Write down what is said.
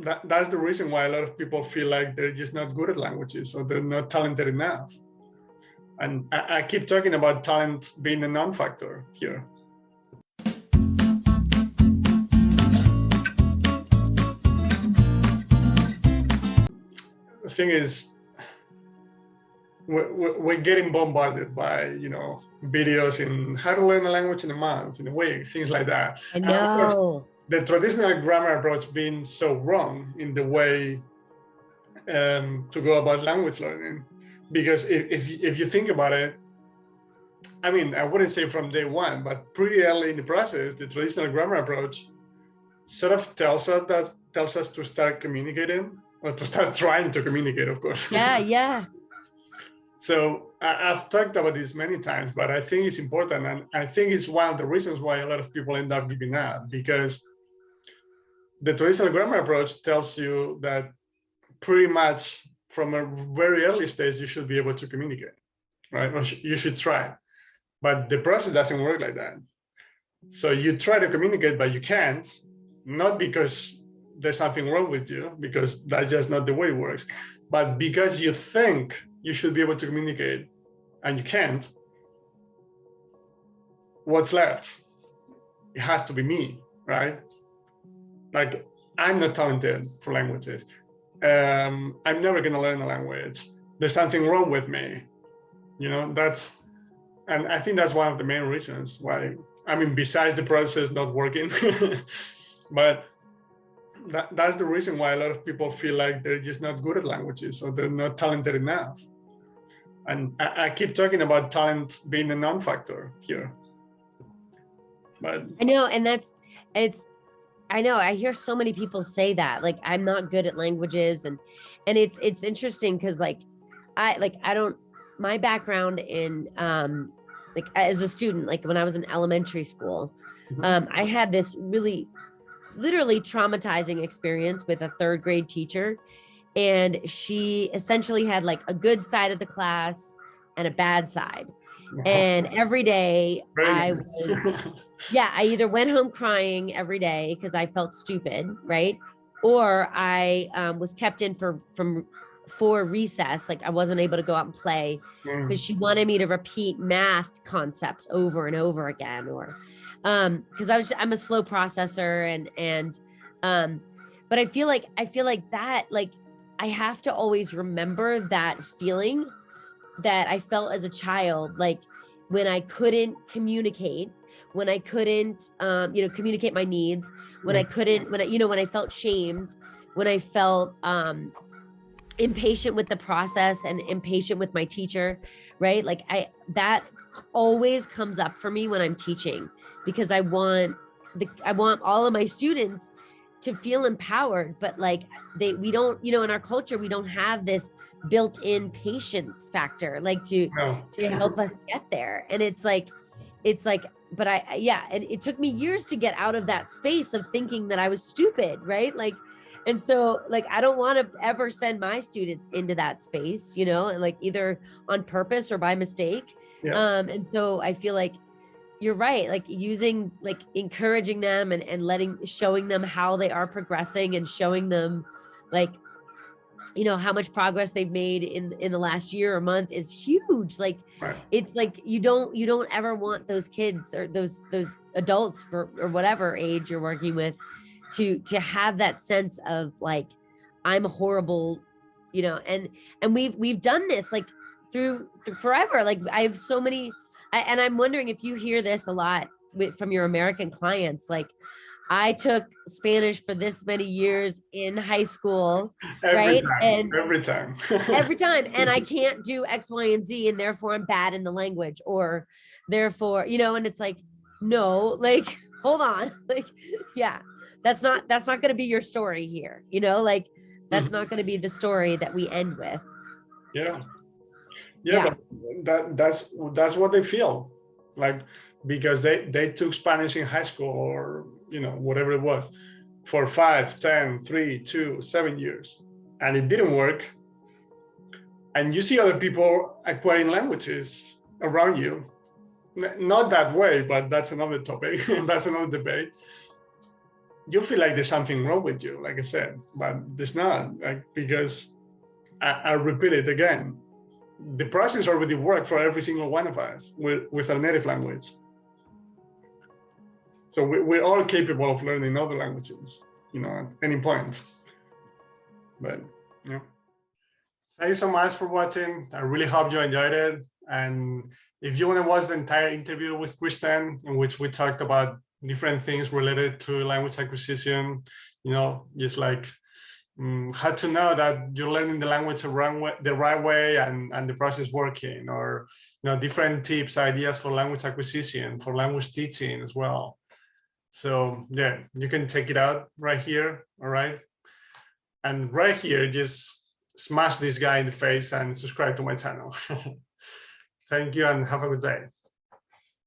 that, that's the reason why a lot of people feel like they're just not good at languages or they're not talented enough. And I, I keep talking about talent being a non-factor here. The thing is, we're, we're getting bombarded by you know videos in how to learn a language in a month in a week things like that I And of course, know. The traditional grammar approach being so wrong in the way um, to go about language learning because if, if, you- if you think about it i mean i wouldn't say from day one but pretty early in the process the traditional grammar approach sort of tells us that tells us to start communicating or to start trying to communicate of course Yeah, yeah. so I- I've talked about this many times, but I think it's important, and I think it's one of the reasons why a lot of people end up giving up because the traditional grammar approach tells you that pretty much from a very early stage you should be able to communicate, right? Or you should try, but the process doesn't work like that. So you try to communicate, but you can't, not because there's something wrong with you, because that's just not the way it works, but because you think you should be able to communicate and you can't, what's left? It has to be me, right? Like, I'm not talented for languages. Um, I'm never going to learn a language. There's something wrong with me. You know, that's, and I think that's one of the main reasons why, I mean, besides the process not working, but that, that's the reason why a lot of people feel like they're just not good at languages or they're not talented enough. And I, I keep talking about talent being a non-factor here. But I know, and that's it's I know I hear so many people say that like I'm not good at languages and and it's it's interesting cuz like I like I don't my background in um like as a student like when I was in elementary school Mhm. um I had this really literally traumatizing experience with a third grade teacher and she essentially had like a good side of the class and a bad side and every day Very I nice. was yeah i either went home crying every day because i felt stupid right or i um, was kept in for from for recess like i wasn't able to go out and play Mm, because she wanted me to repeat math concepts over and over again or um because i was i'm a slow processor and and um but i feel like i feel like that like i have to always remember that feeling that i felt as a child like when i couldn't communicate when i couldn't um you know communicate my needs when i couldn't when i you know when i felt shamed when i felt um impatient with the process and impatient with my teacher right? Like i that always comes up for me when i'm teaching because i want the i want all of my students to feel empowered but like they we don't you know in our culture we don't have this built-in patience factor like to no. to help us get there and it's like it's like but i yeah and it took me years to get out of that space of thinking that i was stupid right like and so like i don't want to ever send my students into that space you know and like either on purpose or by mistake Yeah. um and so i feel like you're right like using like encouraging them and and letting showing them how they are progressing and showing them like you know how much progress they've made in in the last year or month is huge like Right. it's like you don't you don't ever want those kids or those those adults for or whatever age you're working with to to have that sense of like i'm horrible you know and and we've we've done this like through, through forever like i have so many I, and i'm wondering if you hear this a lot with, from your american clients like i took spanish for this many years in high school Every right? time. And- every time. every time and i can't do x y and z and therefore i'm bad in the language or therefore you know and it's like no like hold on like yeah that's not that's not going to be your story here you know like that's mm-hmm. not going to be the story that we end with yeah. Yeah, Yeah. that that's that's what they feel. Like because they they took Spanish in high school or you know whatever it was for five, ten, three, two, seven years. And it didn't work. And you see other people acquiring languages around you. Not that way, but that's another topic. that's another debate. you feel like there's something wrong with you, like I said, but there's not, like because I, I repeat it again. The process already worked for every single one of us with, with our native language. So we, we're all capable of learning other languages, you know, at any point. But yeah. Thank you so much for watching. I really hope you enjoyed it. And if you want to watch the entire interview with Kristen, in which we talked about different things related to language acquisition, you know, just like um, how to know that you're learning the language the, right way and, and the process working, or you know, different tips, ideas for language acquisition, for language teaching as well. So yeah, you can check it out right here. All right. And right here, just smash this guy in the face and subscribe to my channel. Thank you and have a good day.